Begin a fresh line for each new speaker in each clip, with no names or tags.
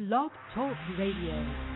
Blog Talk Radio.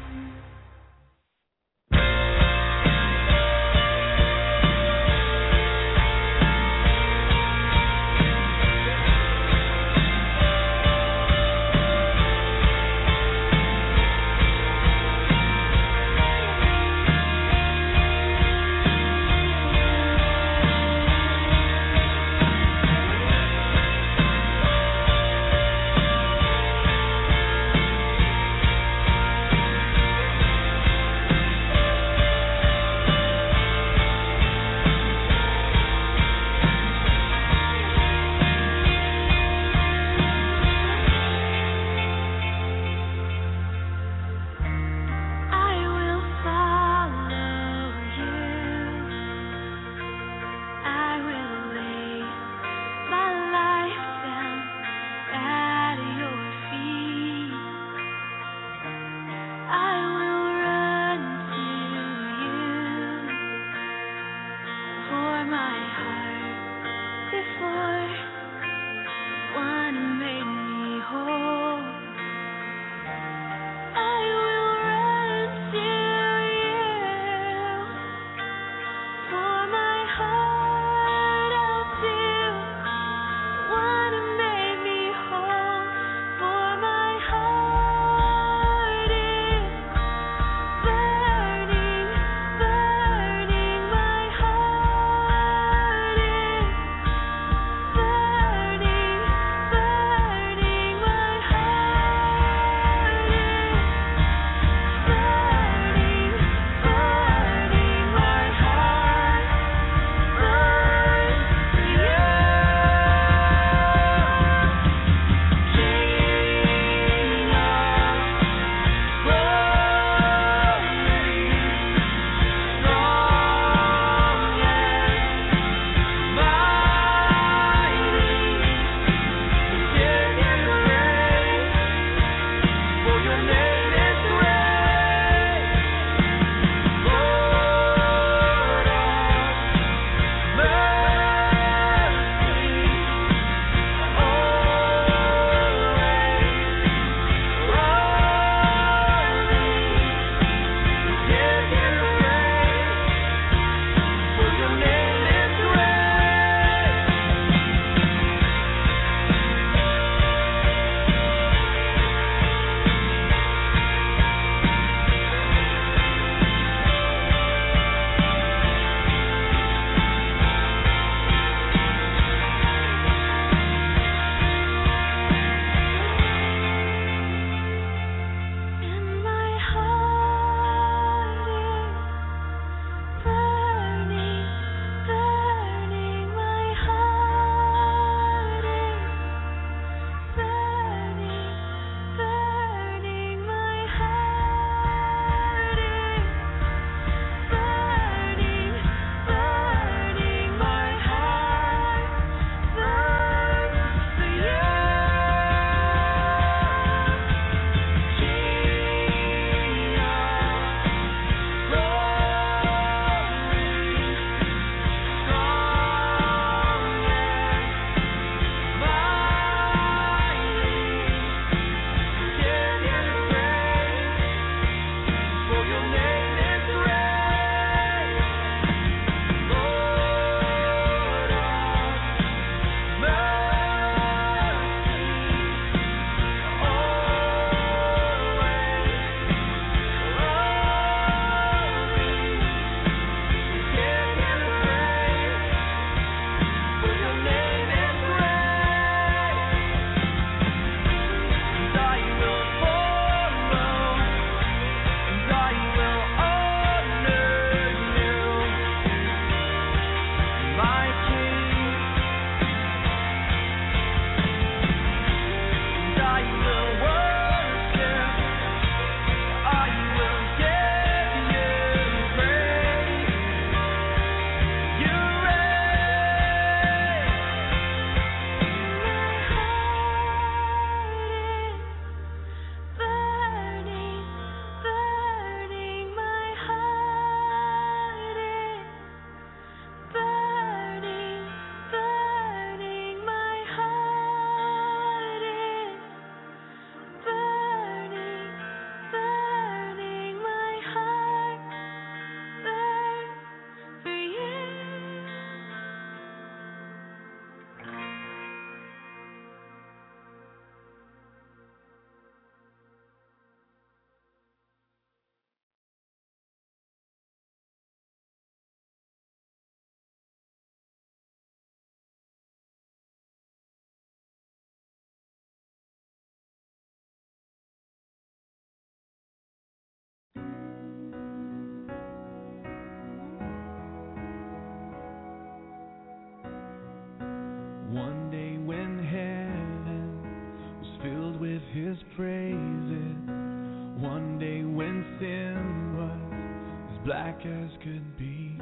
as could be.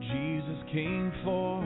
Jesus came for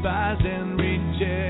despise and
reject.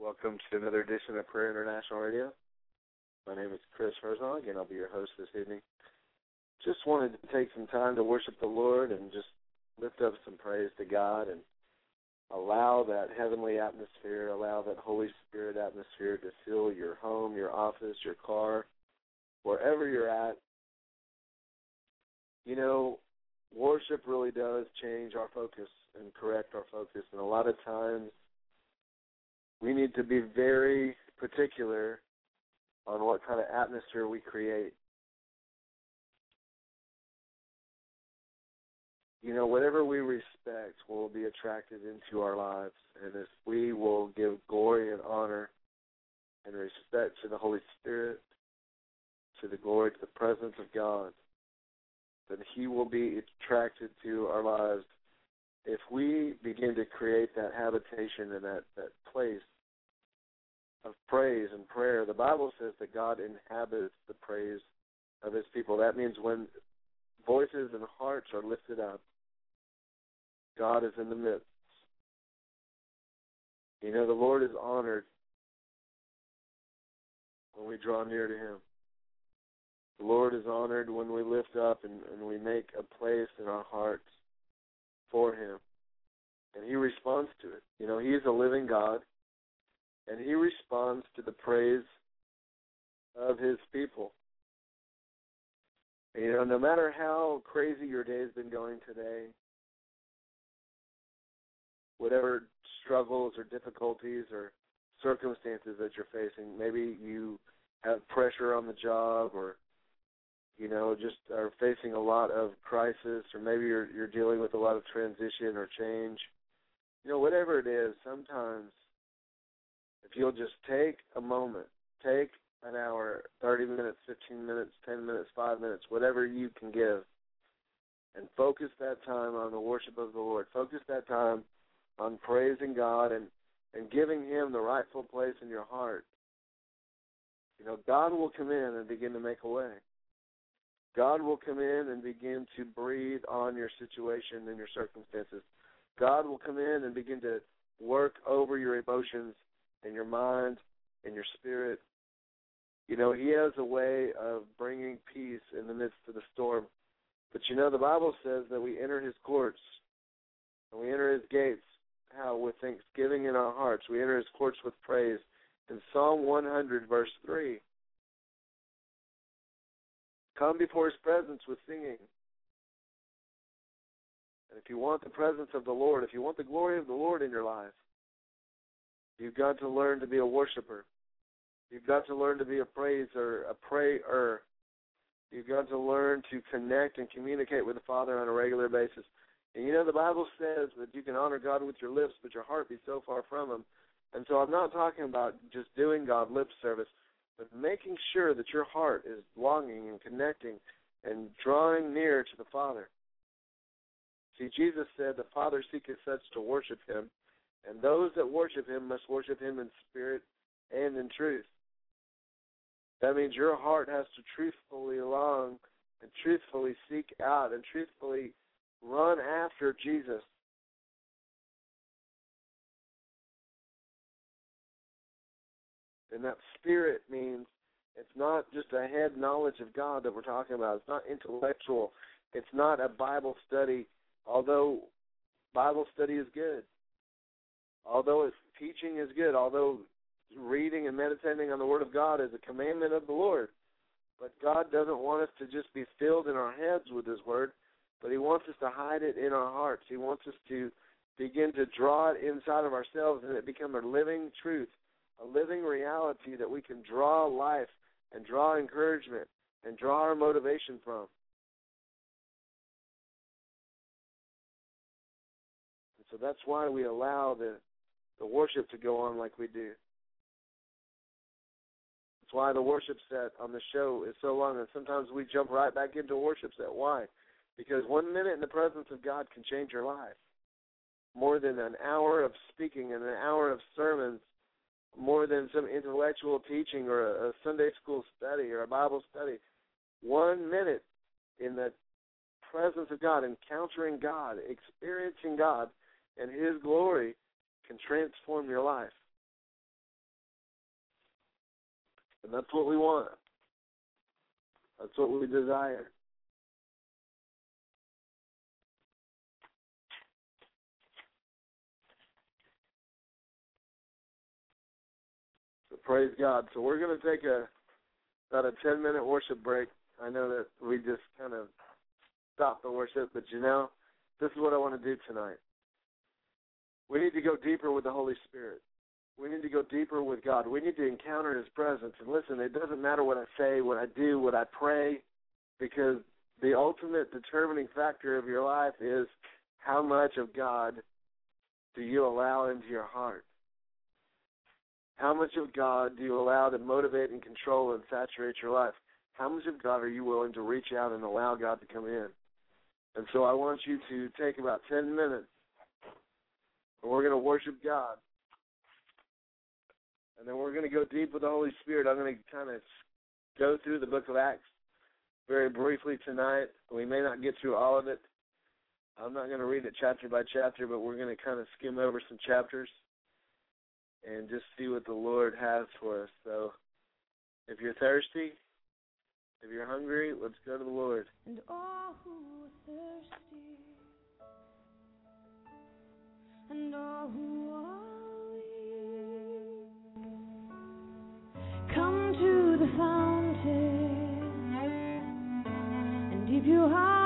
Welcome to another edition of Prayer International Radio. My name is Chris Herzog, and I'll be your host this evening. Just wanted to take some time to worship the Lord and just lift up some praise to God and allow that heavenly atmosphere, allow that Holy Spirit atmosphere to fill your home, your office, your car, wherever you're at. You know, worship really does change our focus and correct our focus, and a lot of times we need to be very particular on what kind of atmosphere we create. You know, whatever we respect will be attracted into our lives. And if we will give glory and honor and respect to the Holy Spirit, to the glory, to the presence of God, then He will be attracted to our lives. If we begin to create that habitation and that, that place of praise and prayer. The Bible says that God inhabits the praise of his people. That means when voices and hearts are lifted up, God is in the midst. You know, the Lord is honored when we draw near to him. The Lord is honored when we lift up and, and we make a place in our hearts for him. And he responds to it. You know, he is a living God and he responds to the praise of his people. You know, no matter how crazy your day has been going today, whatever struggles or difficulties or circumstances that you're facing, maybe you have pressure on the job or you know just are facing a lot of crisis or maybe you're you're dealing with a lot of transition or change. You know, whatever it is, sometimes if you'll just take a moment, take an hour, 30 minutes, 15 minutes, 10 minutes, 5 minutes, whatever you can give, and focus that time on the worship of the Lord. Focus that time on praising God and, and giving Him the rightful place in your heart. You know, God will come in and begin to make a way. God will come in and begin to breathe on your situation and your circumstances. God will come in and begin to work over your emotions and your mind and your spirit. You know, He has a way of bringing peace in the midst of the storm. But you know, the Bible says that we enter His courts and we enter His gates. How? With thanksgiving in our hearts. We enter His courts with praise. In Psalm 100, verse 3, come before His presence with singing. And if you want the presence of the Lord, if you want the glory of the Lord in your life, you've got to learn to be a worshiper. You've got to learn to be a praiser, a prayer. You've got to learn to connect and communicate with the Father on a regular basis. And you know, the Bible says that you can honor God with your lips, but your heart be so far from Him. And so I'm not talking about just doing God lip service, but making sure that your heart is longing and connecting and drawing near to the Father. See, Jesus said, The Father seeketh such to worship Him, and those that worship Him must worship Him in spirit and in truth. That means your heart has to truthfully long and truthfully seek out and truthfully run after Jesus. And that spirit means it's not just a head knowledge of God that we're talking about. It's not intellectual. It's not a Bible study, although Bible study is good. Although it's teaching is good, although reading and meditating on the Word of God is a commandment of the Lord. But God doesn't want us to just be filled in our heads with His Word, but He wants us to hide it in our hearts. He wants us to begin to draw it inside of ourselves and it become a living truth, a living reality that we can draw life and draw encouragement and draw our motivation from. And so that's why we allow the the worship to go on like we do. That's why the worship set on the show is so long, and sometimes we jump right back into worship set. Why? Because one minute in the presence of God can change your life. More than an hour of speaking and an hour of sermons, more than some intellectual teaching or a, Sunday school study or a Bible study. One minute in the presence of God, encountering God, experiencing God and His glory can transform your life. And that's what we want. That's what we desire. Praise God. So we're going to take a about a 10 minute worship break. I know that we just kind of stopped the worship, but you know, this is what I want to do tonight. We need to go deeper with the Holy Spirit. We need to go deeper with God. We need to encounter His presence. And listen, it doesn't matter what I say, what I do, what I pray, because the ultimate determining factor of your life is how much of God do you allow into your heart? How much of God do you allow to motivate and control and saturate your life? How much of God are you willing to reach out and allow God to come in? And so I want you to take about 10 minutes and we're going to worship God. And then we're going to go deep with the Holy Spirit. I'm going to kind of go through the book of Acts very briefly tonight. We may not get through all of it. I'm not going to read it chapter by chapter, but we're going to kind of skim over some chapters and just see what the Lord has for us. So if you're thirsty, if you're hungry, let's go to the Lord.
And all who are thirsty, and all who are weak, come to the fountain and dip your heart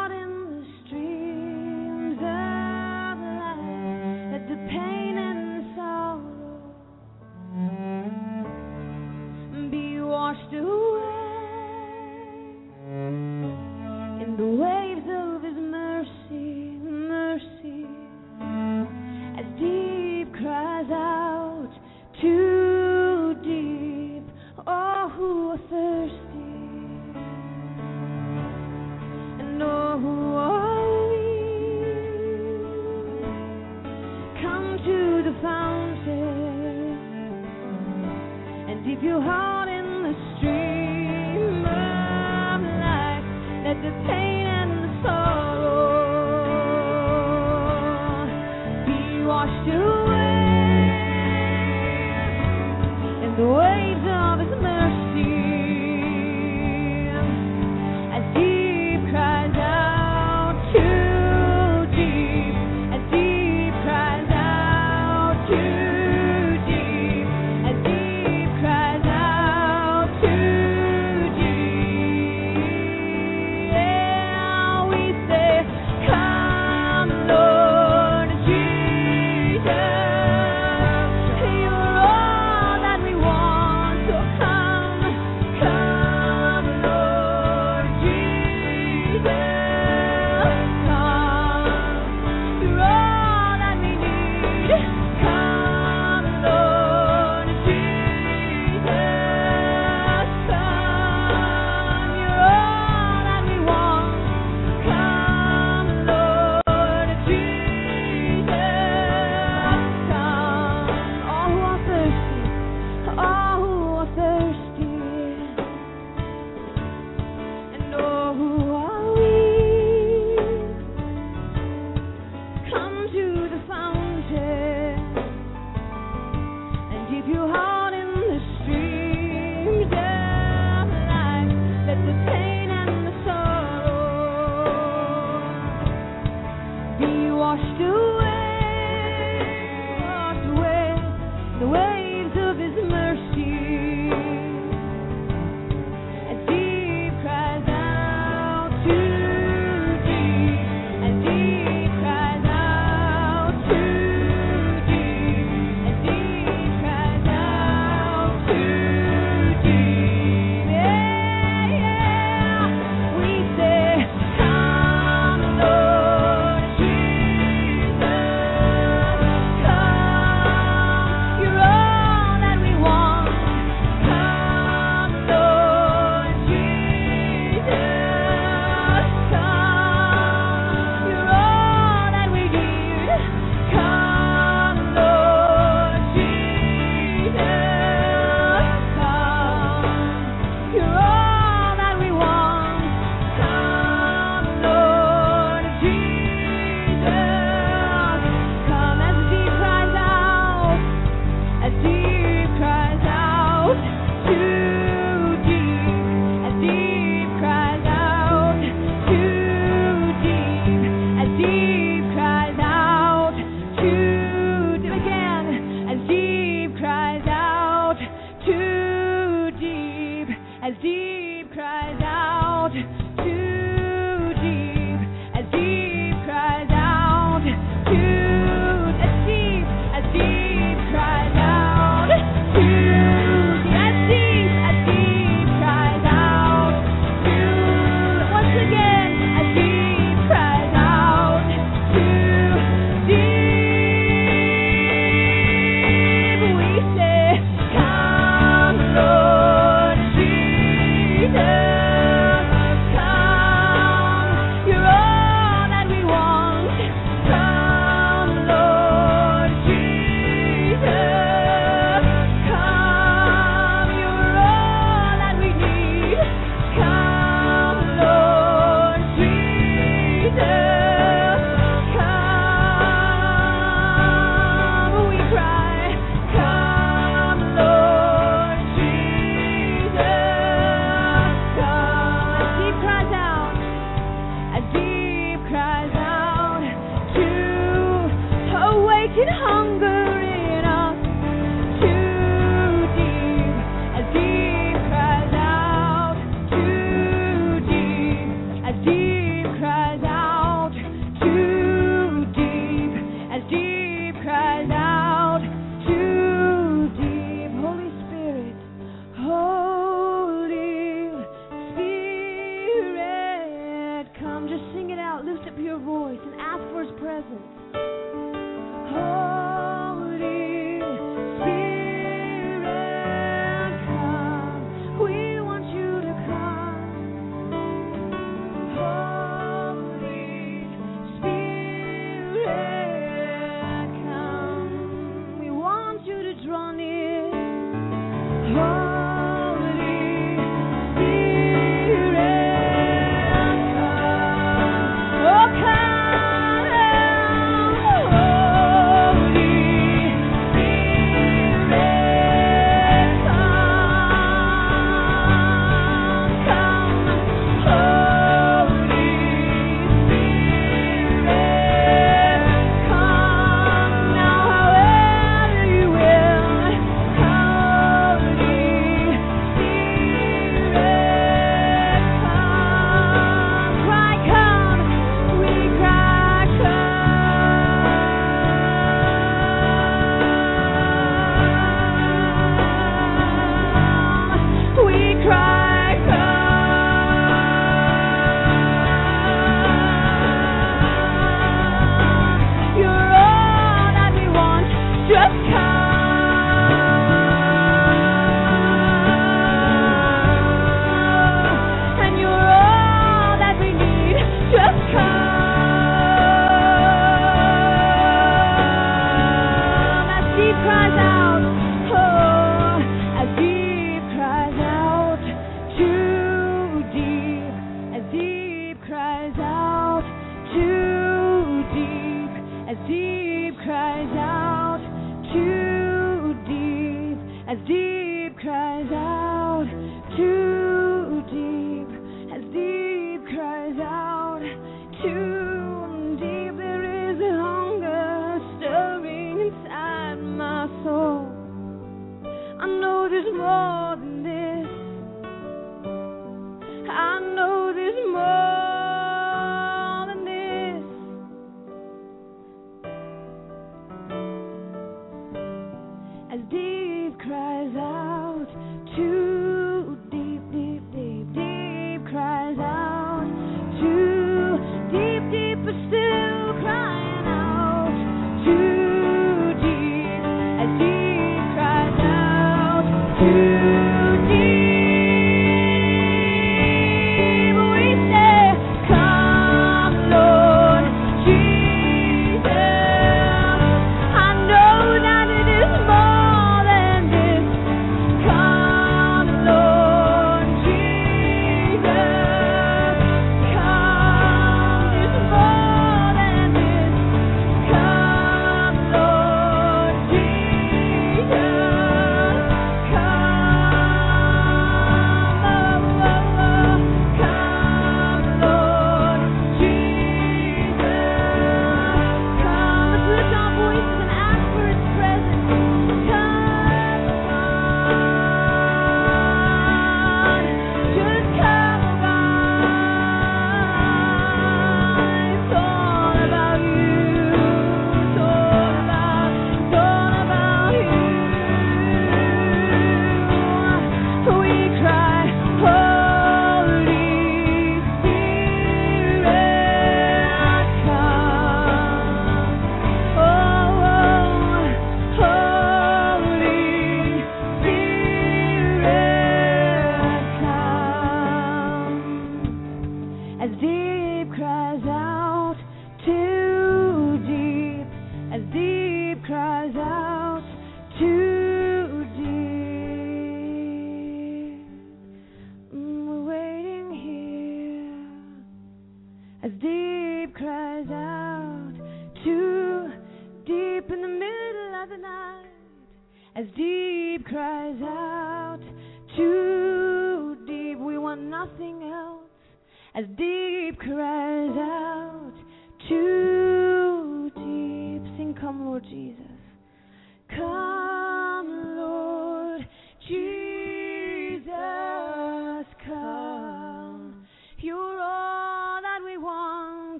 Holy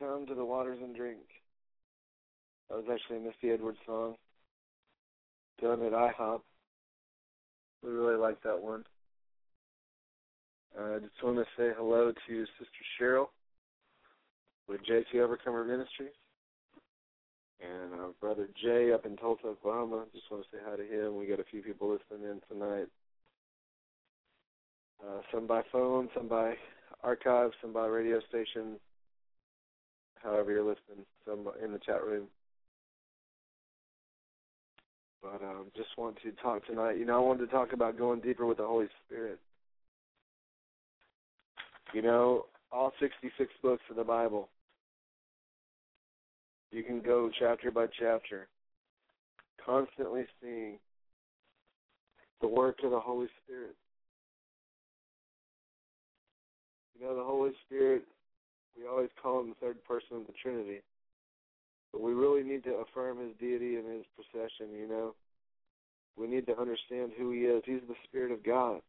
come to
the
waters and drink. That was actually a Misty Edwards song done at IHOP. We really like that one. Uh, I just want to say hello to Sister Cheryl with JT Overcomer Ministries. And uh, Brother Jay up in Tulsa, Oklahoma. Just want to say hi to him. We got a few people listening in tonight. Uh, some by phone, some by archive, some by radio station, however you're listening, some in the chat room. But um, just want to talk tonight. You know, I wanted to talk about going deeper with the Holy Spirit. You know, all 66 books of the Bible, you can go chapter by chapter, constantly seeing the work of the Holy Spirit. You know, the Holy Spirit, we always call him the third person of the Trinity. But we really need to affirm his deity and his procession, you know. We need to understand who he is. He's the Spirit of God.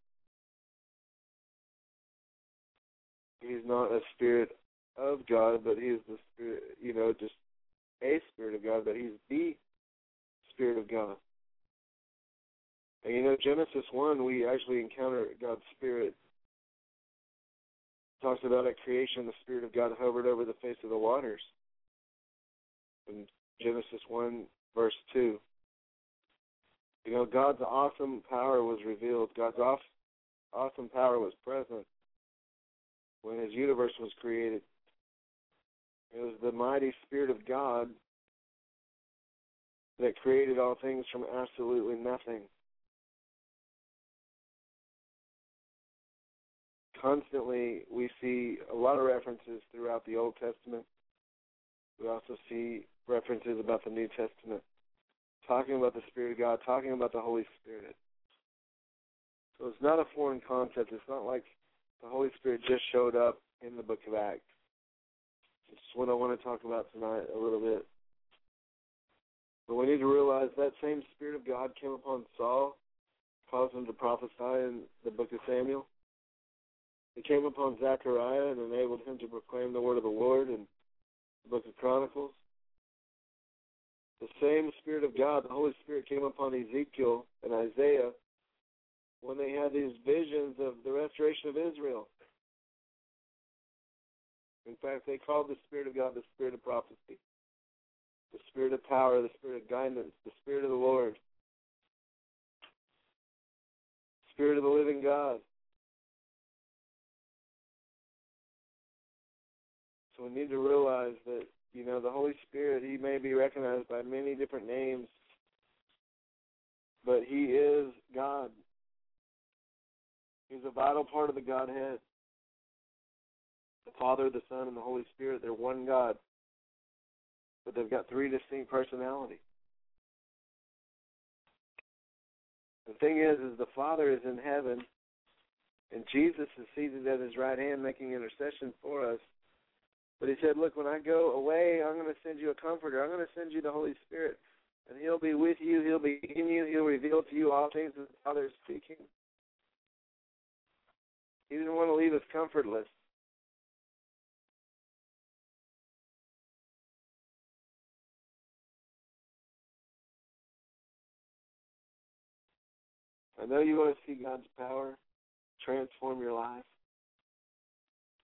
He's not a spirit of God, but he's the spirit, you know, just a spirit of God, but he's the Spirit of God. And you know, Genesis 1, we actually encounter God's Spirit talks about at creation the Spirit of God hovered over the face of the waters. In Genesis 1, verse 2. You know, God's awesome power was revealed. God's off, awesome power was present when His universe was created. It was the mighty Spirit of God that created all things from absolutely nothing. Constantly we see a lot of references throughout the Old Testament. We also see references about the New Testament, talking about the Spirit of God, talking about the Holy Spirit. So it's not a foreign concept. It's not like the Holy Spirit just showed up in the book of Acts. It's what I want to talk about tonight a little bit. But we need to realize that same Spirit of God came upon Saul, caused him to prophesy in the book of Samuel. It came upon Zechariah and enabled him to proclaim the word of the Lord in the book of Chronicles. The same Spirit of God, the Holy Spirit, came upon Ezekiel and Isaiah when they had these visions of the restoration of Israel. In fact, they called the Spirit of God the Spirit of prophecy, the Spirit of power, the Spirit of guidance, the Spirit of the Lord, Spirit of the living God. We need to realize that, you know, the Holy Spirit, he may be recognized by many different names, but he is God. He's a vital part of the Godhead. The Father, the Son, and the Holy Spirit, they're one God. But they've got three distinct personalities. The thing is, is the Father is in heaven, and Jesus is seated at his right hand making intercession for us. But he said, Look, when I go away, I'm going to send you a comforter. I'm going to send you the Holy Spirit. And he'll be with you. He'll be in you. He'll reveal to you all things that the Father is speaking. He didn't want to leave us comfortless. I know you want to see God's power transform your life.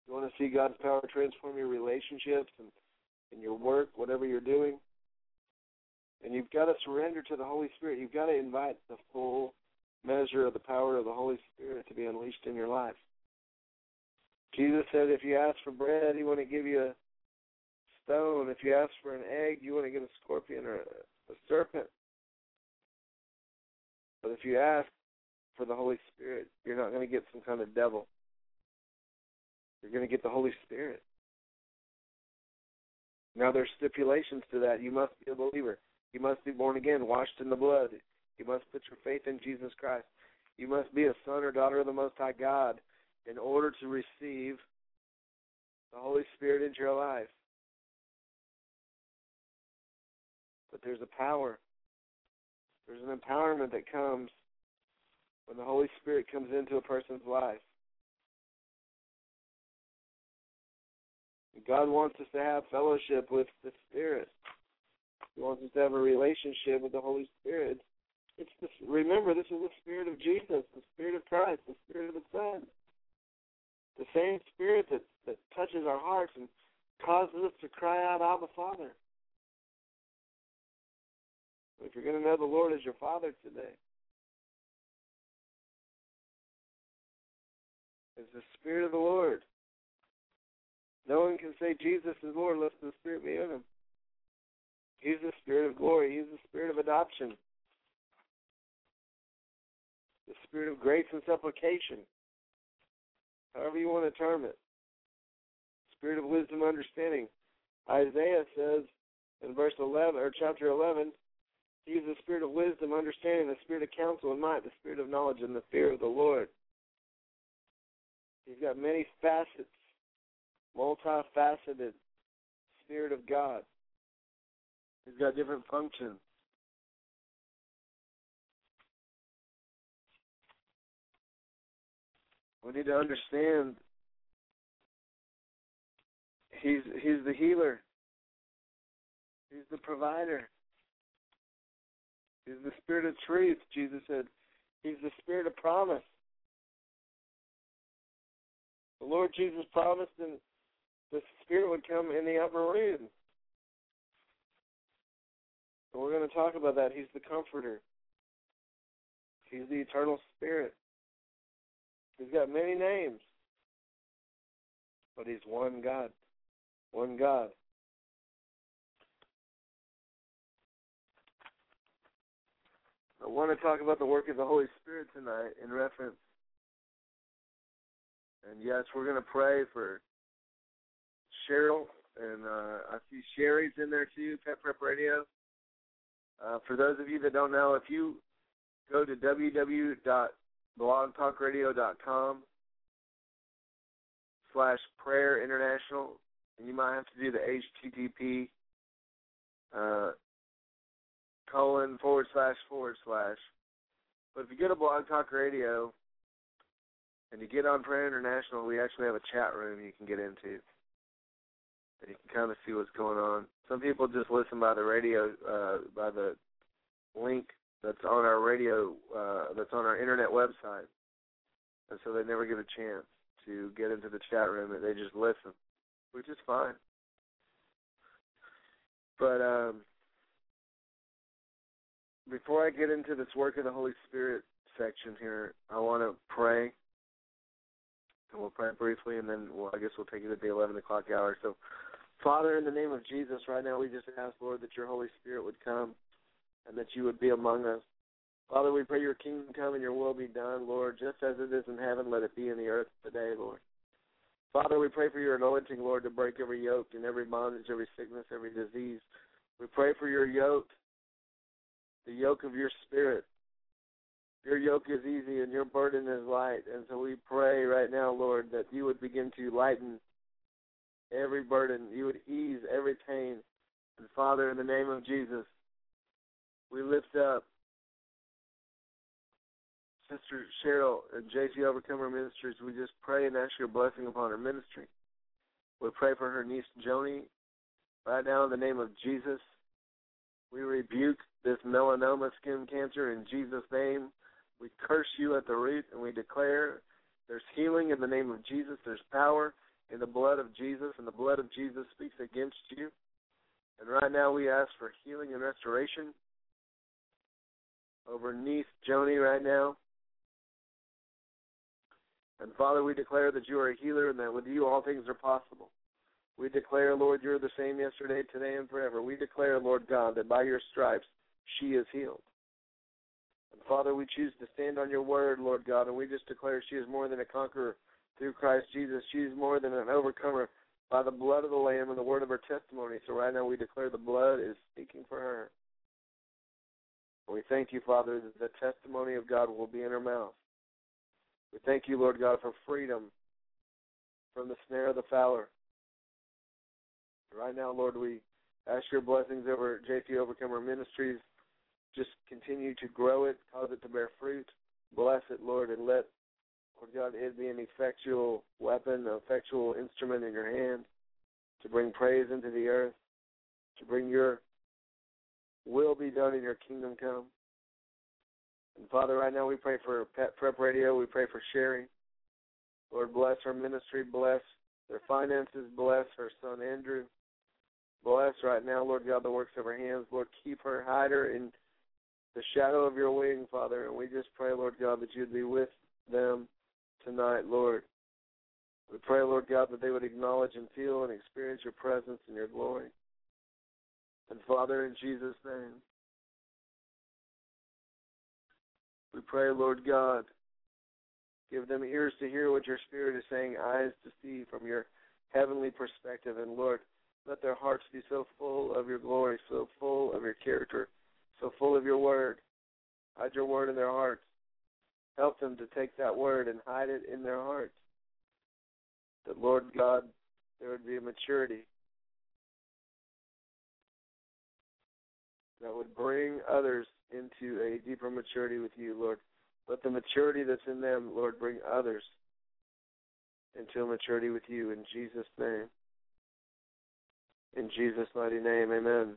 You want to see God's power transform your relationships and, and your work, whatever you're doing. And you've got to surrender to the Holy Spirit. You've got to invite the full measure of the power of the Holy Spirit to be unleashed in your life. Jesus said, if you ask for bread, he want to give you a stone. If you ask for an egg, you want to get a scorpion or a, a serpent. But if you ask for the Holy Spirit, you're not going to get some kind of devil. You're going to get the Holy Spirit. Now there's stipulations to that. You must be a believer. You must be born again, washed in the blood. You must put your faith in Jesus Christ. You must be a son or daughter of the Most High God in order to receive the Holy Spirit into your life. But there's a power. There's an empowerment that comes when the Holy Spirit comes into a person's life. God wants us to have fellowship with the Spirit. He wants us to have a relationship with the Holy Spirit. It's the, remember, this is the Spirit of Jesus, the Spirit of Christ, the Spirit of the Son. The same Spirit that, that touches our hearts and causes us to cry out, Abba, Father. If you're going to know the Lord as your Father today, it's the Spirit of the Lord. No one can say Jesus is Lord unless the Spirit be in him. He's the Spirit of glory. He's the Spirit of adoption. The Spirit of grace and supplication. However you want to term it. Spirit of wisdom and understanding. Isaiah says in verse 11, or chapter 11, He's the Spirit of wisdom, understanding, the Spirit of counsel and might, the Spirit of knowledge and the fear of the Lord. He's got many facets, multifaceted Spirit of God. He's got different functions. We need to understand he's he's the healer. He's the provider. He's the spirit of truth, Jesus said. He's the spirit of promise. The Lord Jesus promised and the Spirit would come in the upper room. And we're going to talk about that. He's the comforter. He's the eternal spirit. He's got many names. But he's one God. One God. I want to talk about the work of the Holy Spirit tonight in reference. And yes, we're going to pray for Cheryl, and uh, I see Sherry's in there too, Pet Prep Radio. Uh, for those of you that don't know, if you go to www.blogtalkradio.com slash prayer international, and you might have to do the HTTP uh, colon forward slash forward slash. But if you go to Blog Talk Radio and you get on Prayer International, we actually have a chat room you can get into. You can kind of see what's going on. Some people just listen by the radio, uh, by the link that's on our radio, uh, that's on our internet website. And so they never get a chance to get into the chat room. And they just listen, which is fine. But um, before I get into this work of the Holy Spirit section here, I want to pray. And we'll pray briefly, and then we'll, I guess we'll take it at the 11 o'clock hour. So, Father, in the name of Jesus, right now we just ask, Lord, that your Holy Spirit would come and that you would be among us. Father, we pray your kingdom come and your will be done, Lord, just as it is in heaven, let it be in the earth today, Lord. Father, we pray for your anointing, Lord, to break every yoke and every bondage, every sickness, every disease. We pray for your yoke, the yoke of your spirit. Your yoke is easy and your burden is light. And so we pray right now, Lord, that you would begin to lighten every burden. You would ease every pain. And Father, in the name of Jesus, we lift up Sister Cheryl and JC Overcomer Ministries. We just pray and ask your blessing upon her ministry. We pray for her niece Joni. Right now, in the name of Jesus, we rebuke this melanoma skin cancer in Jesus' name. We curse you at the root and we declare there's healing in the name of Jesus. There's power in the blood of Jesus, and the blood of Jesus speaks against you. And right now we ask for healing and restoration over niece Joni right now. And Father, we declare that you are a healer and that with you all things are possible. We declare, Lord, you're the same yesterday, today, and forever. We declare, Lord God, that by your stripes she is healed. And Father, we choose to stand on your word, Lord God, and we just declare she is more than a conqueror through Christ Jesus. She is more than an overcomer by the blood of the Lamb and the word of her testimony. So right now we declare the blood is speaking for her. We thank you, Father, that the testimony of God will be in her mouth. We thank you, Lord God, for freedom from the snare of the fowler. Right now, Lord, we ask your blessings over JP Overcomer Ministries. Just continue to grow it, cause it to bear fruit. Bless it, Lord, and let, Lord God, it be an effectual weapon, an effectual instrument in your hand to bring praise into the earth, to bring your will be done in your kingdom come. And Father, right now we pray for Pet Prep Radio. We pray for Sherry. Lord, bless her ministry. Bless their finances. Bless her son Andrew. Bless right now, Lord God, the works of her hands. Lord, keep her, hide her in the shadow of your wing, Father. And we just pray, Lord God, that you'd be with them tonight, Lord. We pray, Lord God, that they would acknowledge and feel and experience your presence and your glory. And Father, in Jesus' name, we pray, Lord God, give them ears to hear what your Spirit is saying, eyes to see from your heavenly perspective. And Lord, let their hearts be so full of your glory, so full of your character, so full of your word. Hide your word in their hearts. Help them to take that word and hide it in their hearts. That, Lord God, there would be a maturity that would bring others into a deeper maturity with you, Lord. Let the maturity that's in them, Lord, bring others into a maturity with you in Jesus' name. In Jesus' mighty name, amen.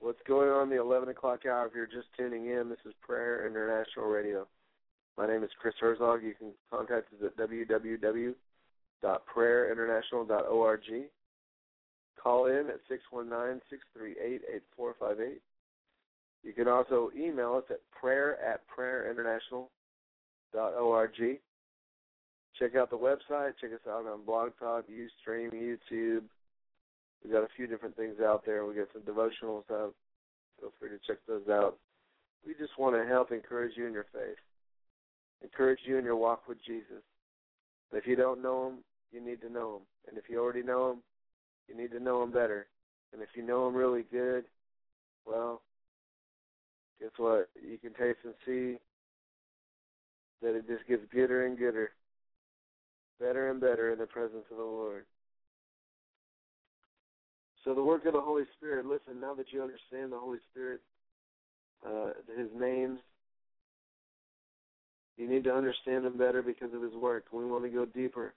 What's going on the 11 o'clock hour? If you're just tuning in, this is Prayer International Radio. My name is Chris Herzog. You can contact us at www.prayerinternational.org. Call in at 619-638-8458. You can also email us at prayer at prayerinternational.org. Check out the website. Check us out on Blog Talk, Ustream, YouTube. We've got a few different things out there. We got some devotionals out. Feel free to check those out. We just want to help encourage you in your faith, encourage you in your walk with Jesus. And if you don't know Him, you need to know Him. And if you already know Him, you need to know Him better. And if you know Him really good, well, guess what? You can taste and see that it just gets gooder and gooder, better and better in the presence of the Lord. So the work of the Holy Spirit, listen, now that you understand the Holy Spirit, uh, his names, you need to understand him better because of his work. We want to go deeper.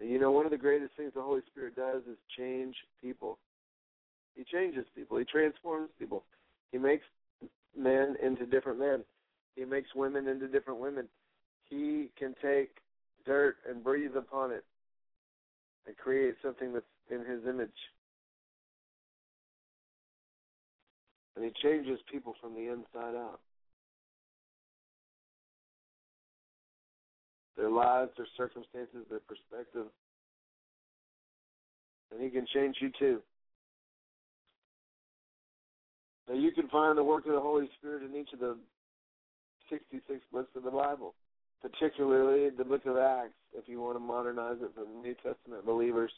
And you know, one of the greatest things the Holy Spirit does is change people. He changes people. He transforms people. He makes men into different men. He makes women into different women. He can take dirt and breathe upon it and create something that's in his image. And he changes people from the inside out. Lives, their circumstances, their perspective. And he can change you too. Now you can find the work of the Holy Spirit in each of the 66 books of the Bible, particularly the book of Acts, if you want to modernize it for New Testament believers.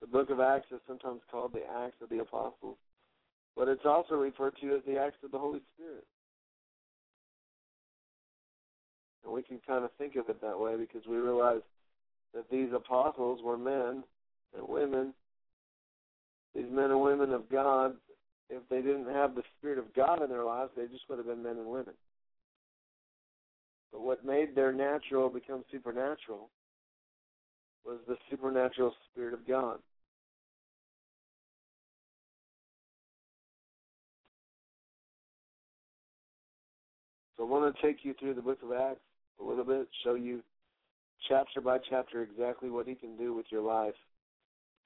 The book of Acts is sometimes called the Acts of the Apostles, but it's also referred to as the Acts of the Holy Spirit. And we can kind of think of it that way because we realize that these apostles were men and women, these men and women of God if they didn't have the Spirit of God in their lives, they just would have been men and women. But what made their natural become supernatural was the supernatural Spirit of God. So I want to take you through the book of Acts a little bit, show you chapter by chapter exactly what he can do with your life.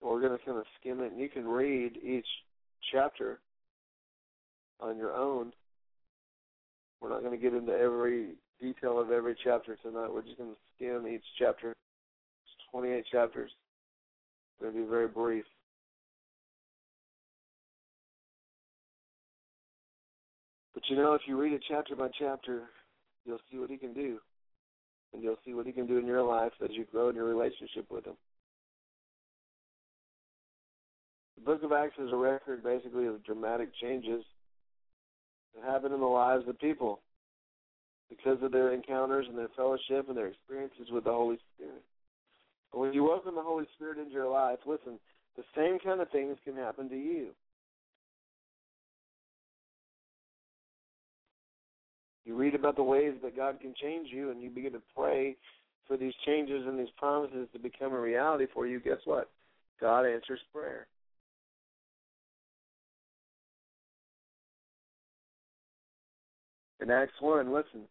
We're going to kind of skim it, and you can read each chapter on your own. We're not going to get into every detail of every chapter tonight. We're just going to skim each chapter. It's 28 chapters. It's going to be very brief. But you know, if you read it chapter by chapter, you'll see what he can do. And you'll see what he can do in your life as you grow in your relationship with him. The book of Acts is a record basically of dramatic changes that happen in the lives of people because of their encounters and their fellowship and their experiences with the Holy Spirit. But when you welcome the Holy Spirit into your life, listen, the same kind of things can happen to you. You read about the ways that God can change you and you begin to pray for these changes and these promises to become a reality for you. Guess what? God answers prayer. In Acts 1, listen,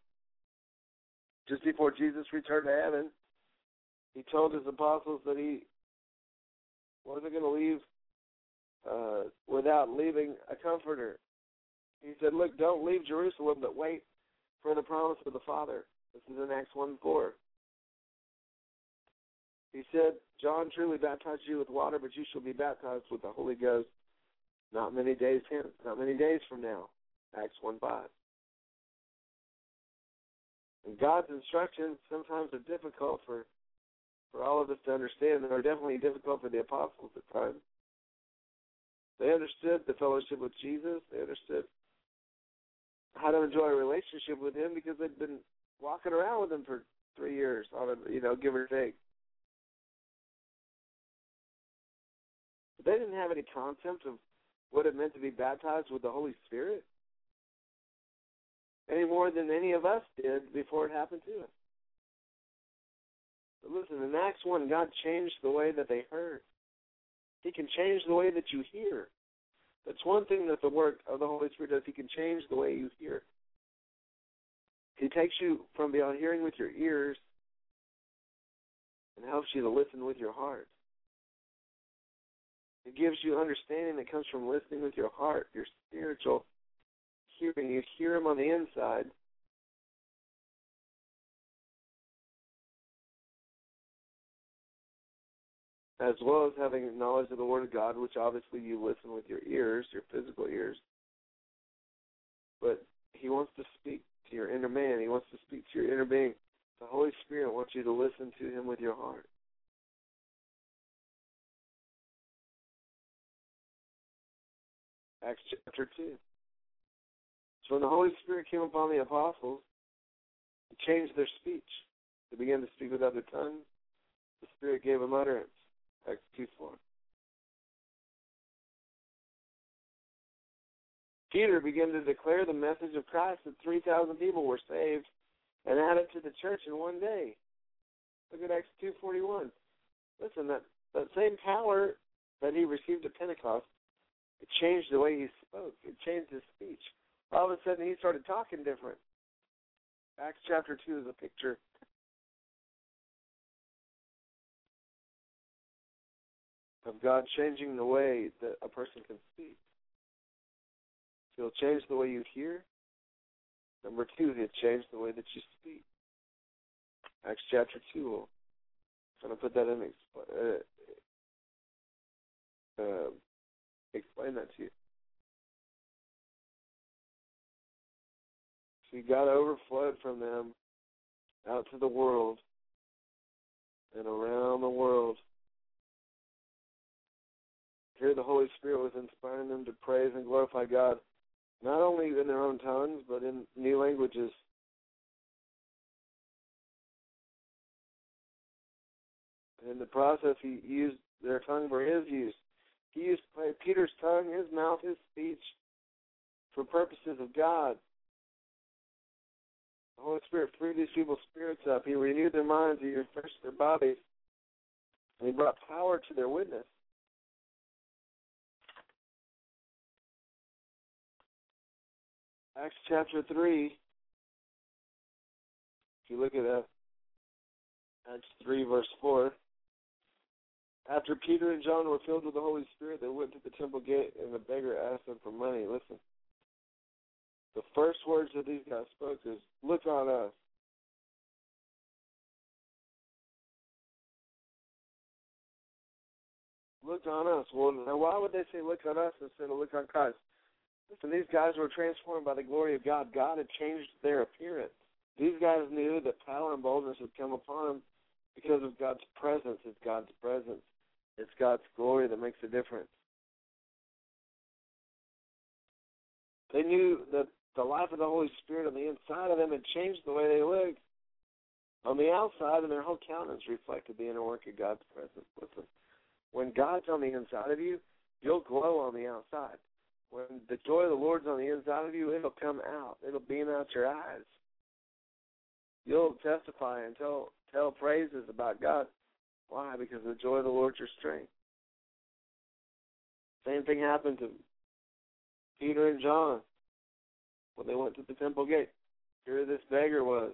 just before Jesus returned to heaven, he told his apostles that he wasn't going to leave uh, without leaving a comforter. He said, Look, don't leave Jerusalem, but wait for the promise of the Father. This is in Acts 1 4. He said, John truly baptized you with water, but you shall be baptized with the Holy Ghost not many days hence, not many days from now. Acts 1 5. And God's instructions sometimes are difficult for for all of us to understand. They are definitely difficult for the apostles at times. They understood the fellowship with Jesus. They understood how to enjoy a relationship with Him because they'd been walking around with Him for three years, on a, you know, give or take. But they didn't have any concept of what it meant to be baptized with the Holy Spirit any more than any of us did before it happened to us. But listen, in Acts 1, God changed the way that they heard. He can change the way that you hear. That's one thing that the work of the Holy Spirit does. He can change the way you hear. He takes you from beyond hearing with your ears and helps you to listen with your heart. It gives you understanding that comes from listening with your heart, your spiritual hearing. You hear him on the inside. As well as having knowledge of the Word of God, which obviously you listen with your ears, your physical ears. But He wants to speak to your inner man. He wants to speak to your inner being. The Holy Spirit wants you to listen to Him with your heart. Acts chapter 2. So when the Holy Spirit came upon the apostles, He changed their speech. They began to speak with other tongues. The Spirit gave them utterance. Acts 2 4. Peter began to declare the message of Christ, and 3,000 people were saved and added to the church in one day. Look at Acts 2.41. Listen, that, that same power that he received at Pentecost, it changed the way he spoke. It changed his speech. All of a sudden, he started talking different. Acts chapter 2 is a picture of God changing the way that a person can speak. He'll change the way you hear. Number two, he'll change the way that you speak. Acts chapter 2 will kind of put that in, uh, uh, explain that to you. See, God overflowed from them out to the world and around the world. Here, the Holy Spirit was inspiring them to praise and glorify God, not only in their own tongues, but in new languages. In the process, he used their tongue for his use. He used Peter's tongue, his mouth, his speech for purposes of God. The Holy Spirit freed these people's spirits up. He renewed their minds. He refreshed their bodies. And he brought power to their witness. Acts chapter 3, If you look at uh, Acts 3, verse 4, after Peter and John were filled with the Holy Spirit, they went to the temple gate, and the beggar asked them for money. Listen. The first words that these guys spoke is, Look on us. Look on us. Well, now why would they say look on us instead of look on Christ? Listen, these guys were transformed by the glory of God. God had changed their appearance. These guys knew that power and boldness would come upon them because of God's presence. It's God's presence. It's God's glory that makes a difference. They knew that the life of the Holy Spirit on the inside of them had changed the way they looked. On the outside, and their whole countenance reflected the inner work of God's presence. Listen, when God's on the inside of you, you'll glow on the outside. When the joy of the Lord's on the inside of you, it'll come out. It'll beam out your eyes. You'll testify and tell tell praises about God. Why? Because the joy of the Lord's your strength. Same thing happened to Peter and John when they went to the temple gate. Here this beggar was.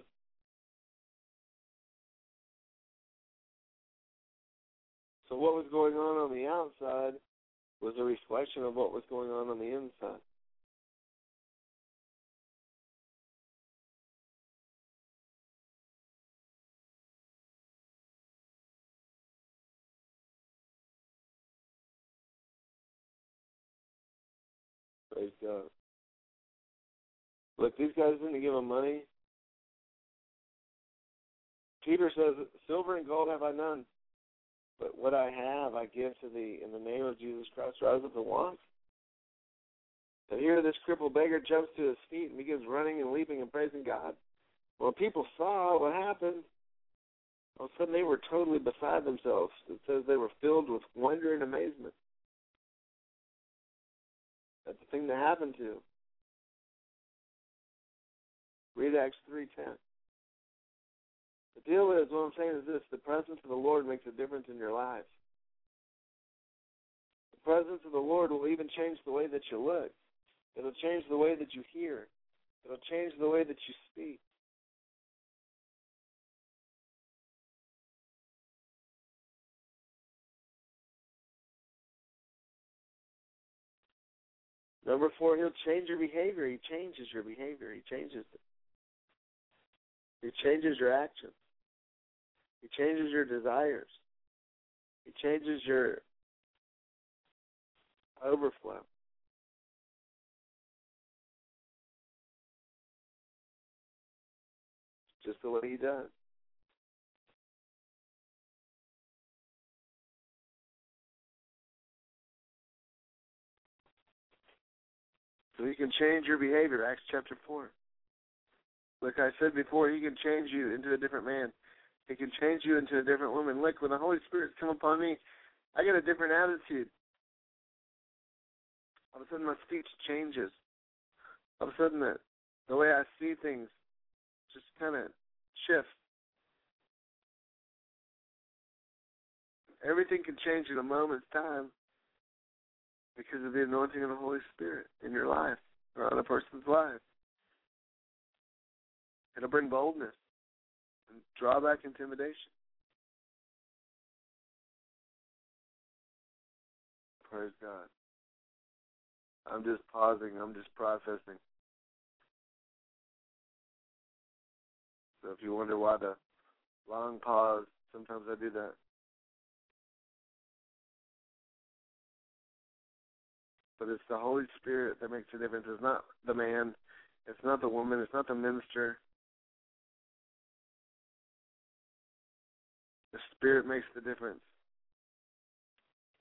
So what was going on on the outside was a reflection of what was going on on the inside. Praise God. Look, these guys didn't give him money. Peter says, Silver and gold have I none, but what I have I give to thee. In the name of Jesus Christ, rise up and walk. And here this crippled beggar jumps to his feet and begins running and leaping and praising God. Well, people saw what happened, all of a sudden they were totally beside themselves. It says they were filled with wonder and amazement. That's the thing that happened to. Read Acts three ten. The deal is what I'm saying is this the presence of the Lord makes a difference in your life. The presence of the Lord will even change the way that you look. It'll change the way that you hear. It'll change the way that you speak. Number four, he'll change your behavior. He changes your behavior. He changes it. He changes your actions. He changes your desires. He changes your overflow. Just the way he does. So he can change your behavior, Acts chapter 4. Like I said before, he can change you into a different man. He can change you into a different woman. Look, when the Holy Spirit's come upon me, I get a different attitude. All of a sudden, my speech changes. All of a sudden, the, the way I see things just kind of shifts. Everything can change in a moment's time because of the anointing of the Holy Spirit in your life or on a person's life. It'll bring boldness and draw back intimidation. Praise God. I'm just pausing, I'm just processing. So if you wonder why the long pause, sometimes I do that. But it's the Holy Spirit that makes the difference. It's not the man, it's not the woman, it's not the minister. The Spirit makes the difference.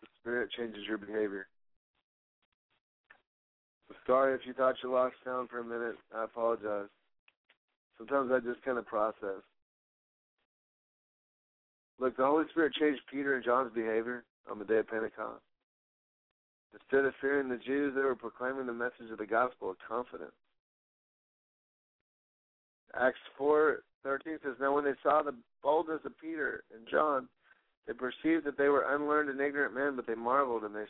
The Spirit changes your behavior. Sorry if you thought you lost sound for a minute. I apologize. Sometimes I just kind of process. Look, the Holy Spirit changed Peter and John's behavior on the day of Pentecost. Instead of fearing the Jews, they were proclaiming the message of the gospel with confidence. Acts four thirteen says, Now when they saw the boldness of Peter and John, they perceived that they were unlearned and ignorant men, but they marveled and they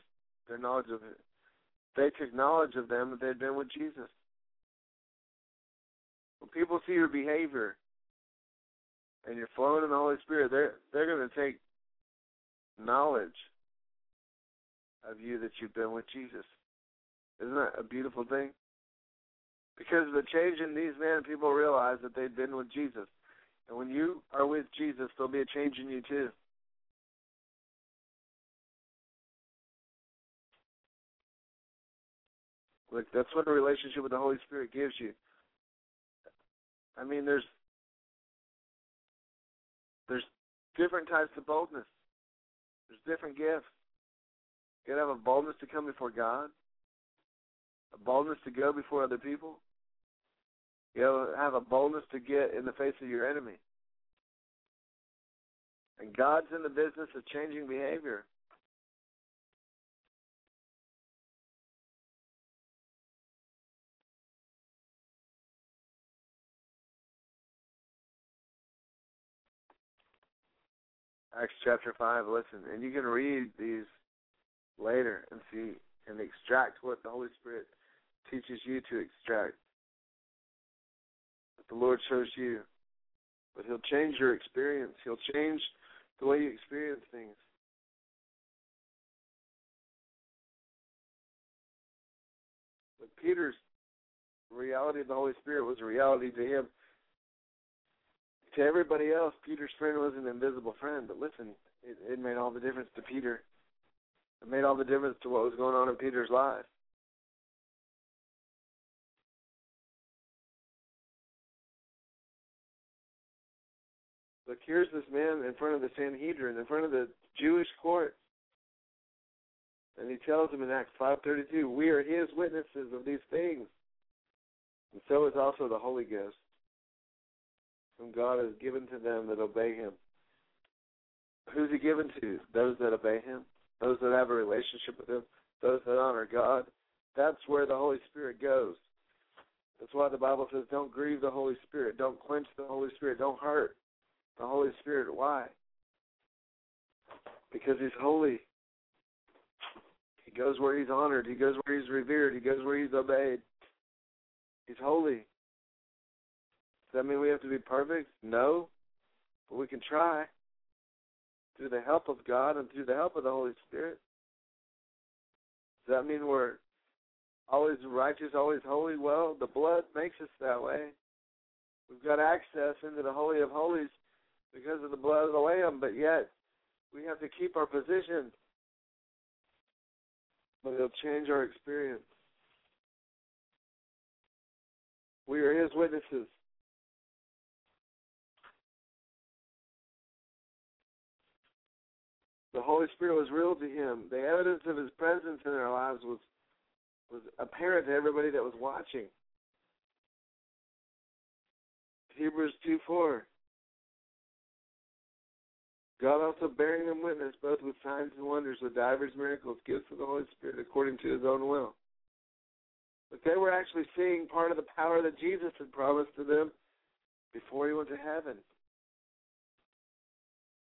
their knowledge of. They took knowledge of them that they had been with Jesus. When people see your behavior, and you're flowing in the Holy Spirit, they're they're going to take knowledge of you that you've been with Jesus. Isn't that a beautiful thing? Because of the change in these men, people realize that they've been with Jesus. And when you are with Jesus, there'll be a change in you too. Look, that's what a relationship with the Holy Spirit gives you. I mean, there's there's different types of boldness. There's different gifts. You gotta have a boldness to come before God, a boldness to go before other people. You have a boldness to get in the face of your enemy. And God's in the business of changing behavior. Acts chapter 5, listen, and you can read these later and see and extract what the Holy Spirit teaches you to extract. What the Lord shows you. But He'll change your experience, He'll change the way you experience things. But Peter's reality of the Holy Spirit was a reality to him to everybody else, Peter's friend was an invisible friend. But listen, it, it made all the difference to Peter. It made all the difference to what was going on in Peter's life. Look, here's this man in front of the Sanhedrin, in front of the Jewish court. And he tells them in Acts 5.32, we are his witnesses of these things. And so is also the Holy Ghost whom God has given to them that obey him. Who's he given to? Those that obey him, those that have a relationship with him, those that honor God. That's where the Holy Spirit goes. That's why the Bible says, don't grieve the Holy Spirit. Don't quench the Holy Spirit. Don't hurt the Holy Spirit. Why? Because he's holy. He goes where he's honored. He goes where he's revered. He goes where he's obeyed. He's holy. Does that mean we have to be perfect? No. But we can try through the help of God and through the help of the Holy Spirit. Does that mean we're always righteous, always holy? Well, the blood makes us that way. We've got access into the Holy of Holies because of the blood of the Lamb, but yet we have to keep our position. But it'll change our experience. We are His witnesses. the Holy Spirit was real to him. The evidence of his presence in our lives was was apparent to everybody that was watching. Hebrews two four. God also bearing them witness both with signs and wonders, with divers miracles, gifts of the Holy Spirit according to his own will. But they were actually seeing part of the power that Jesus had promised to them before he went to heaven.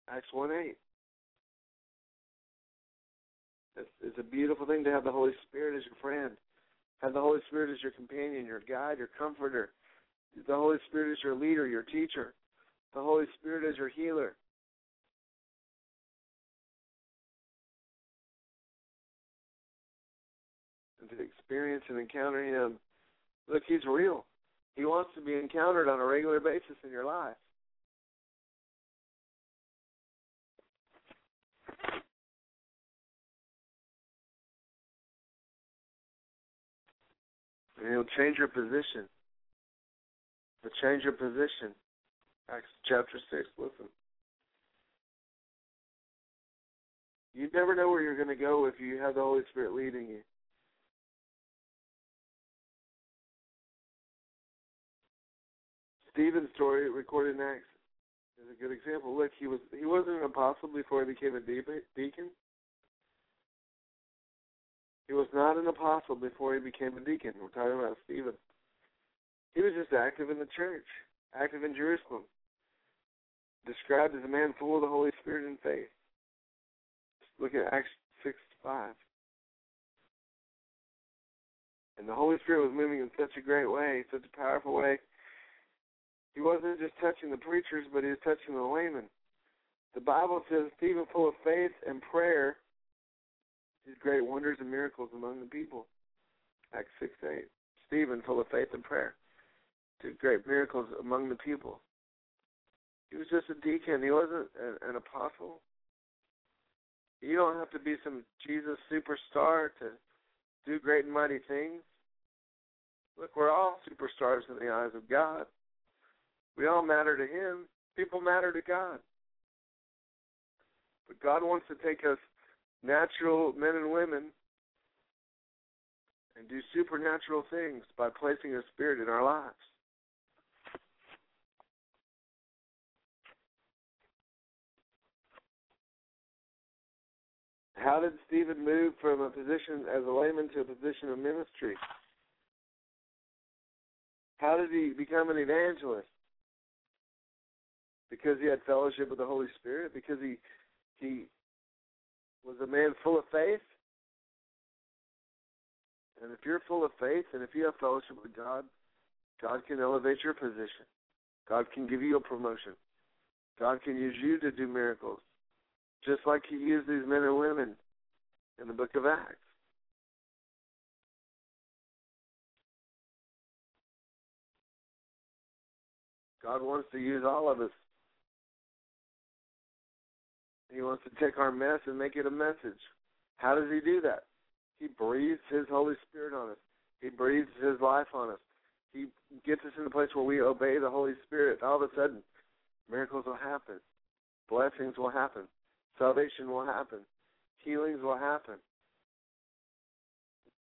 Acts 1 8. It's, it's a beautiful thing to have the Holy Spirit as your friend, have the Holy Spirit as your companion, your guide, your comforter. The Holy Spirit is your leader, your teacher. The Holy Spirit is your healer. Experience and encounter Him, look, He's real. He wants to be encountered on a regular basis in your life. And he'll change your position. He'll change your position. Acts chapter 6, listen. You never know where you're going to go if you have the Holy Spirit leading you. Stephen's story recorded in Acts is a good example. Look, he was he wasn't an apostle before he became a deacon. He was not an apostle before he became a deacon. We're talking about Stephen. He was just active in the church, active in Jerusalem, described as a man full of the Holy Spirit and faith. Look at Acts 6 5. And the Holy Spirit was moving in such a great way, such a powerful way. He wasn't just touching the preachers, but he was touching the laymen. The Bible says Stephen, full of faith and prayer, did great wonders and miracles among the people. Acts 6 8. Stephen, full of faith and prayer, did great miracles among the people. He was just a deacon. He wasn't an, an apostle. You don't have to be some Jesus superstar to do great and mighty things. Look, we're all superstars in the eyes of God. We all matter to Him. People matter to God. But God wants to take us natural men and women and do supernatural things by placing a spirit in our lives. How did Stephen move from a position as a layman to a position of ministry? How did he become an evangelist? Because he had fellowship with the Holy Spirit? Because he he was a man full of faith? And if you're full of faith and if you have fellowship with God, God can elevate your position. God can give you a promotion. God can use you to do miracles. Just like he used these men and women in the book of Acts. God wants to use all of us. He wants to take our mess and make it a message. How does he do that? He breathes his Holy Spirit on us. He breathes his life on us. He gets us in a place where we obey the Holy Spirit. All of a sudden, miracles will happen. Blessings will happen. Salvation will happen. Healings will happen.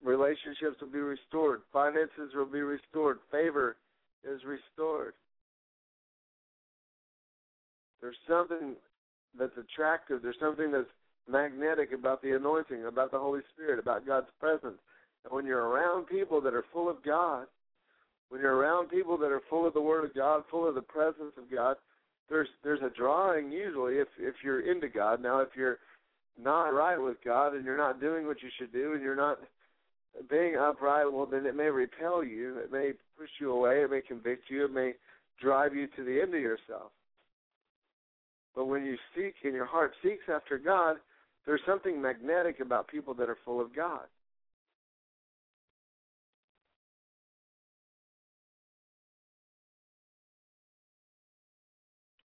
Relationships will be restored. Finances will be restored. Favor is restored. There's something that's attractive. There's something that's magnetic about the anointing, about the Holy Spirit, about God's presence. And when you're around people that are full of God, when you're around people that are full of the Word of God, full of the presence of God, there's there's a drawing usually if if you're into God. Now if you're not right with God and you're not doing what you should do and you're not being upright, well then it may repel you, it may push you away, it may convict you, it may drive you to the end of yourself. But when you seek and your heart seeks after God, there's something magnetic about people that are full of God.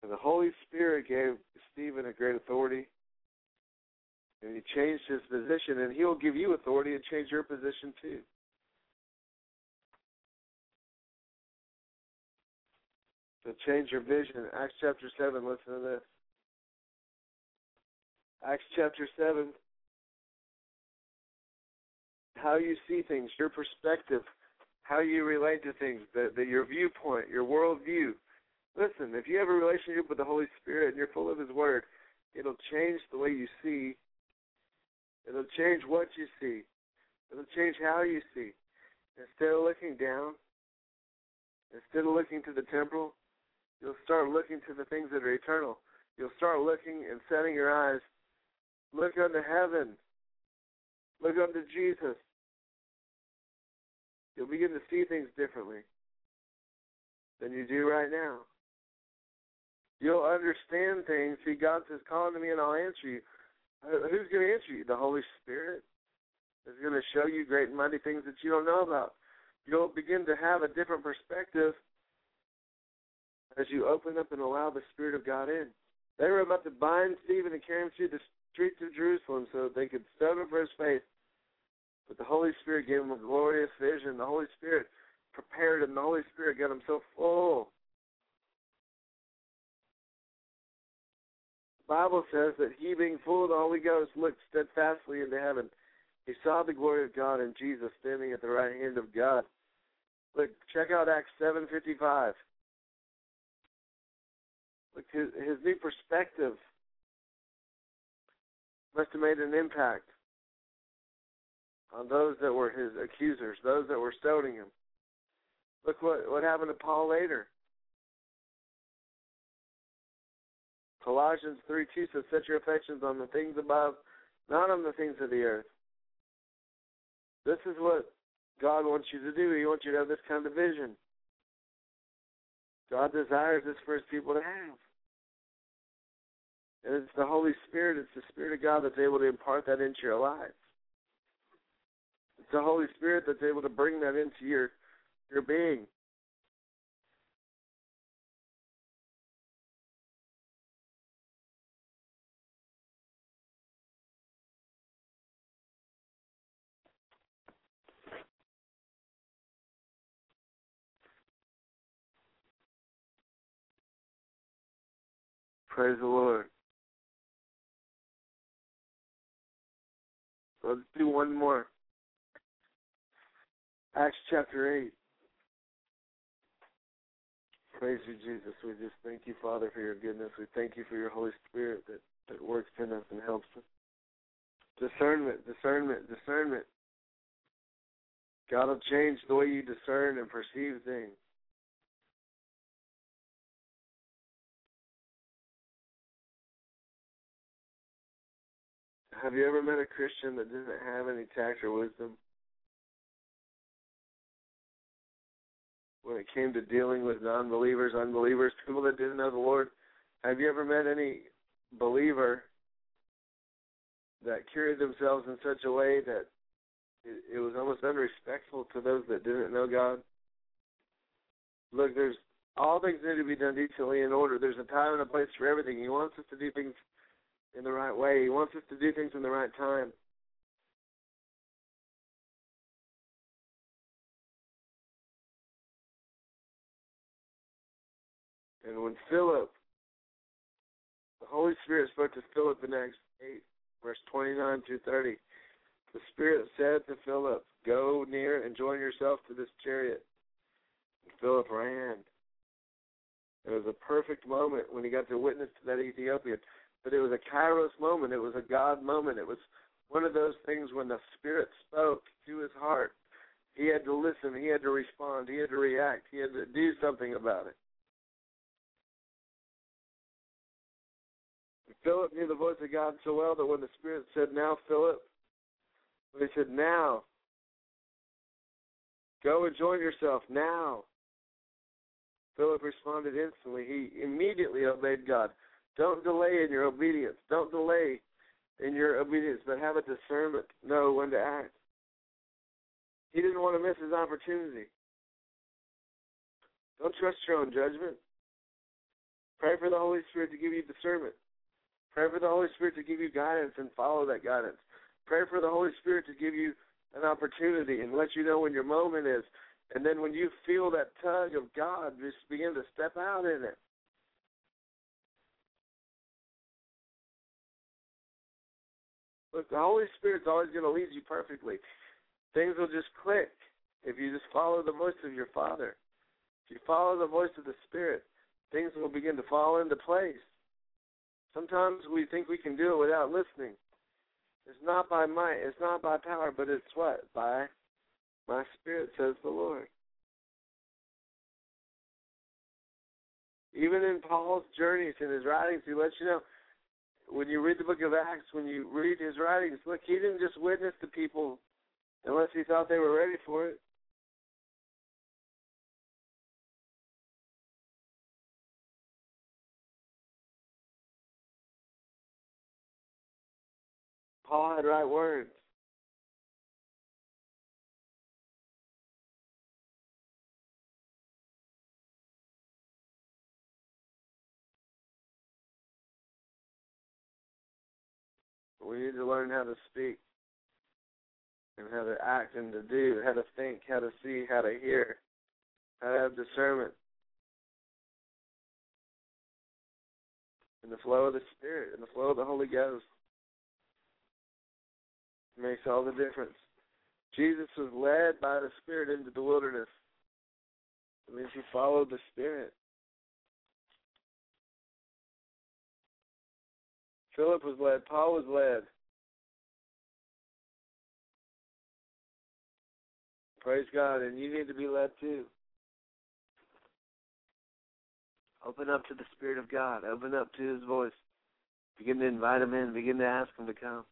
And the Holy Spirit gave Stephen a great authority, and he changed his position, and he'll give you authority and change your position too. To change your vision. Acts chapter 7, listen to this. Acts chapter 7. How you see things, your perspective, how you relate to things, the, your viewpoint, your worldview. Listen, if you have a relationship with the Holy Spirit and you're full of His Word, it'll change the way you see. It'll change what you see. It'll change how you see. Instead of looking down, instead of looking to the temporal, you'll start looking to the things that are eternal. You'll start looking and setting your eyes. Look unto heaven. Look unto Jesus. You'll begin to see things differently than you do right now. You'll understand things. See, God says, Call to me and I'll answer you. Uh, Who's going to answer you? The Holy Spirit is going to show you great and mighty things that you don't know about. You'll begin to have a different perspective as you open up and allow the Spirit of God in. They were about to bind Stephen and carry him through the streets of Jerusalem so that they could stone him for his faith. But the Holy Spirit gave him a glorious vision. The Holy Spirit prepared him. The Holy Spirit got him so full. The Bible says that he, being full of the Holy Ghost, looked steadfastly into heaven. He saw the glory of God and Jesus standing at the right hand of God. Look, check out Acts seven fifty five. Look, his his new perspective must have made an impact on those that were his accusers, those that were stoning him. Look what what happened to Paul later. Colossians 3 2 says, Set your affections on the things above, not on the things of the earth. This is what God wants you to do. He wants you to have this kind of vision. God desires this for his people to have. And it's the Holy Spirit, it's the Spirit of God that's able to impart that into your life. It's the Holy Spirit that's able to bring that into your your being. Praise the Lord. Let's do one more. Acts chapter 8. Praise you, Jesus. We just thank you, Father, for your goodness. We thank you for your Holy Spirit that, that works in us and helps us. Discernment, discernment, discernment. God will change the way you discern and perceive things. Have you ever met a Christian that didn't have any tact or wisdom? When it came to dealing with non believers, unbelievers, people that didn't know the Lord, have you ever met any believer that carried themselves in such a way that it, it was almost unrespectful to those that didn't know God? Look, there's all things need to be done decently in order. There's a time and a place for everything. He wants us to do things in the right way. He wants us to do things in the right time. And when Philip, the Holy Spirit spoke to Philip in Acts 8, verse 29 through 30, the Spirit said to Philip, Go near and join yourself to this chariot. And Philip ran. It was a perfect moment when he got to witness to that Ethiopian but it was a kairos moment. It was a God moment. It was one of those things when the Spirit spoke to his heart. He had to listen. He had to respond. He had to react. He had to do something about it. Philip knew the voice of God so well that when the Spirit said, Now, Philip, he said, Now, go and join yourself, now, Philip responded instantly. He immediately obeyed God. Don't delay in your obedience. Don't delay in your obedience, but have a discernment. Know when to act. He didn't want to miss his opportunity. Don't trust your own judgment. Pray for the Holy Spirit to give you discernment. Pray for the Holy Spirit to give you guidance and follow that guidance. Pray for the Holy Spirit to give you an opportunity and let you know when your moment is. And then when you feel that tug of God, just begin to step out in it. Look, the Holy Spirit's always going to lead you perfectly. Things will just click if you just follow the voice of your Father. If you follow the voice of the Spirit, things will begin to fall into place. Sometimes we think we can do it without listening. It's not by might, it's not by power, but it's what? By my Spirit, says the Lord. Even in Paul's journeys and his writings, he lets you know when you read the book of Acts, when you read his writings, look, he didn't just witness to people unless he thought they were ready for it. Paul had right words. We need to learn how to speak and how to act and to do, how to think, how to see, how to hear, how to have discernment. In the flow of the Spirit, and the flow of the Holy Ghost. Makes all the difference. Jesus was led by the Spirit into the wilderness. It means he followed the Spirit. Philip was led. Paul was led. Praise God, and you need to be led too. Open up to the Spirit of God. Open up to His voice. Begin to invite Him in. Begin to ask Him to come.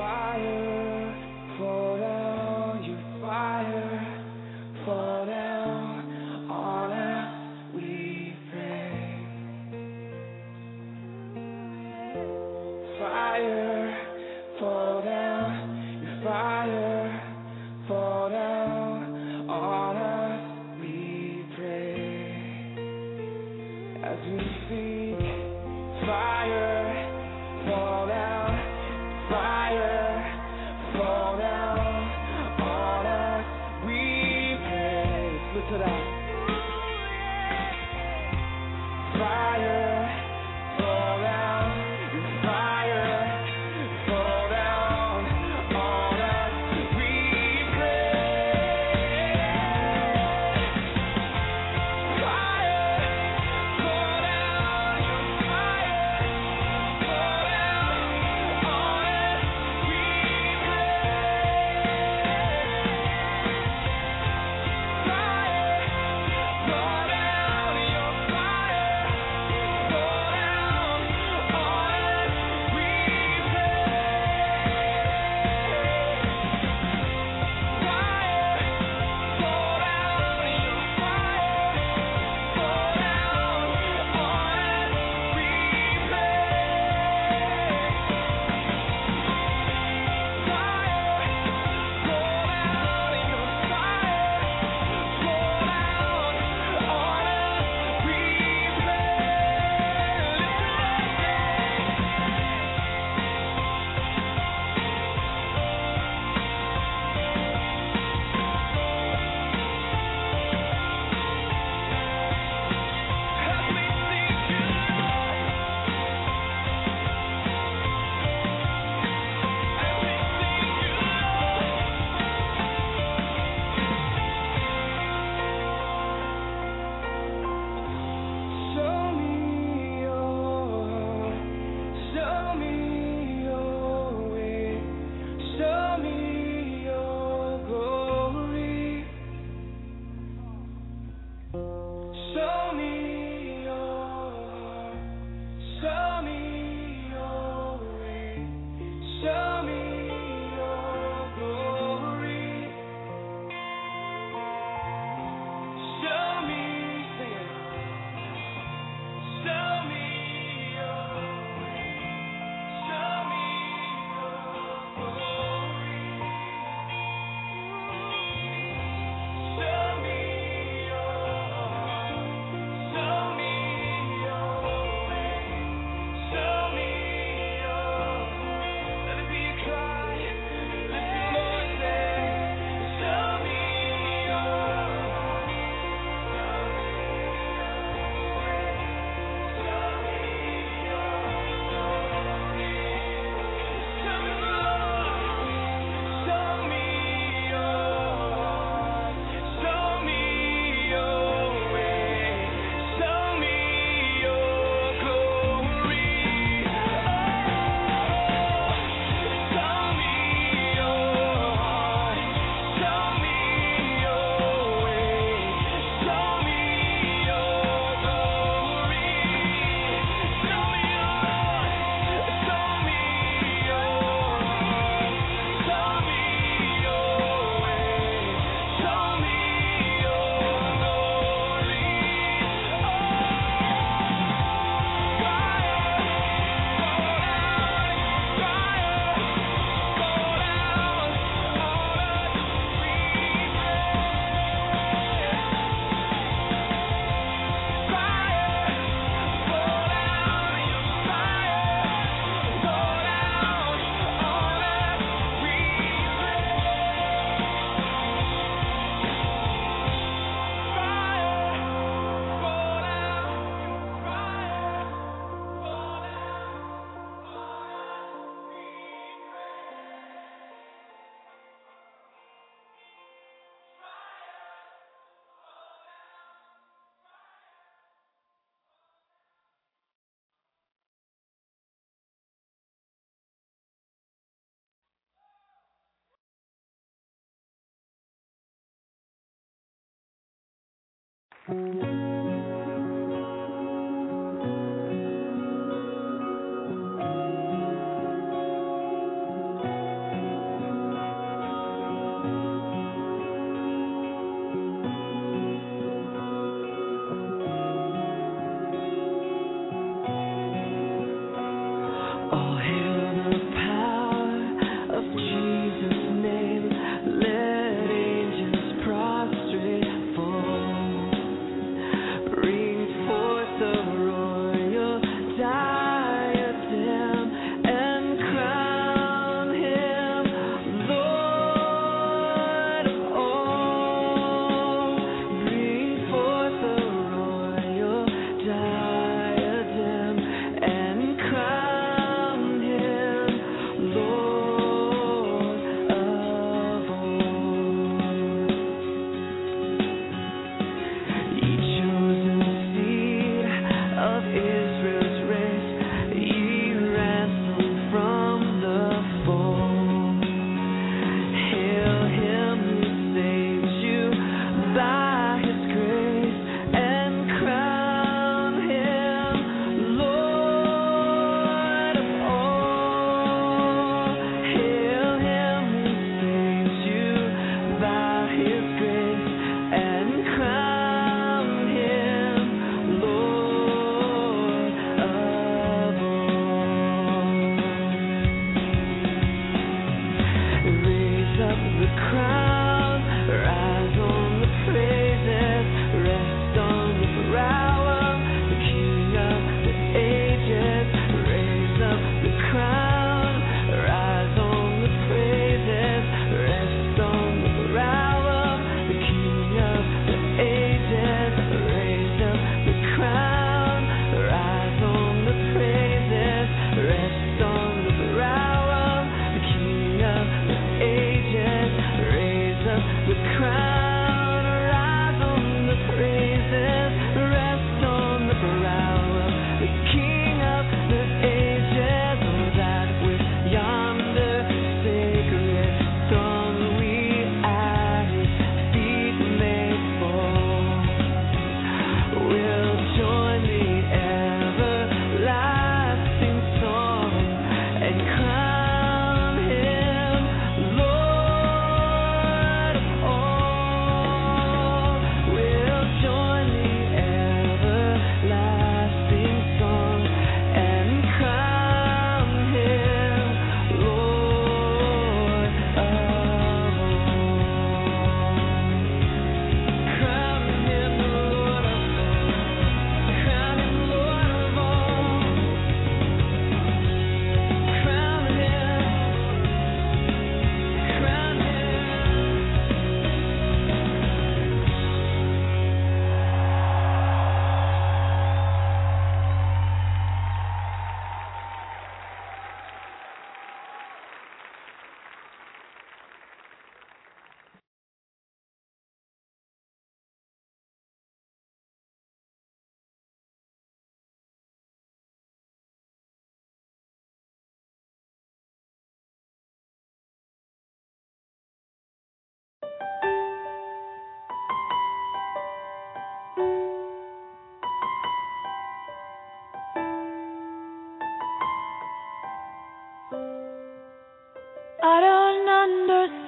Fire,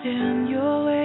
Understand your ways.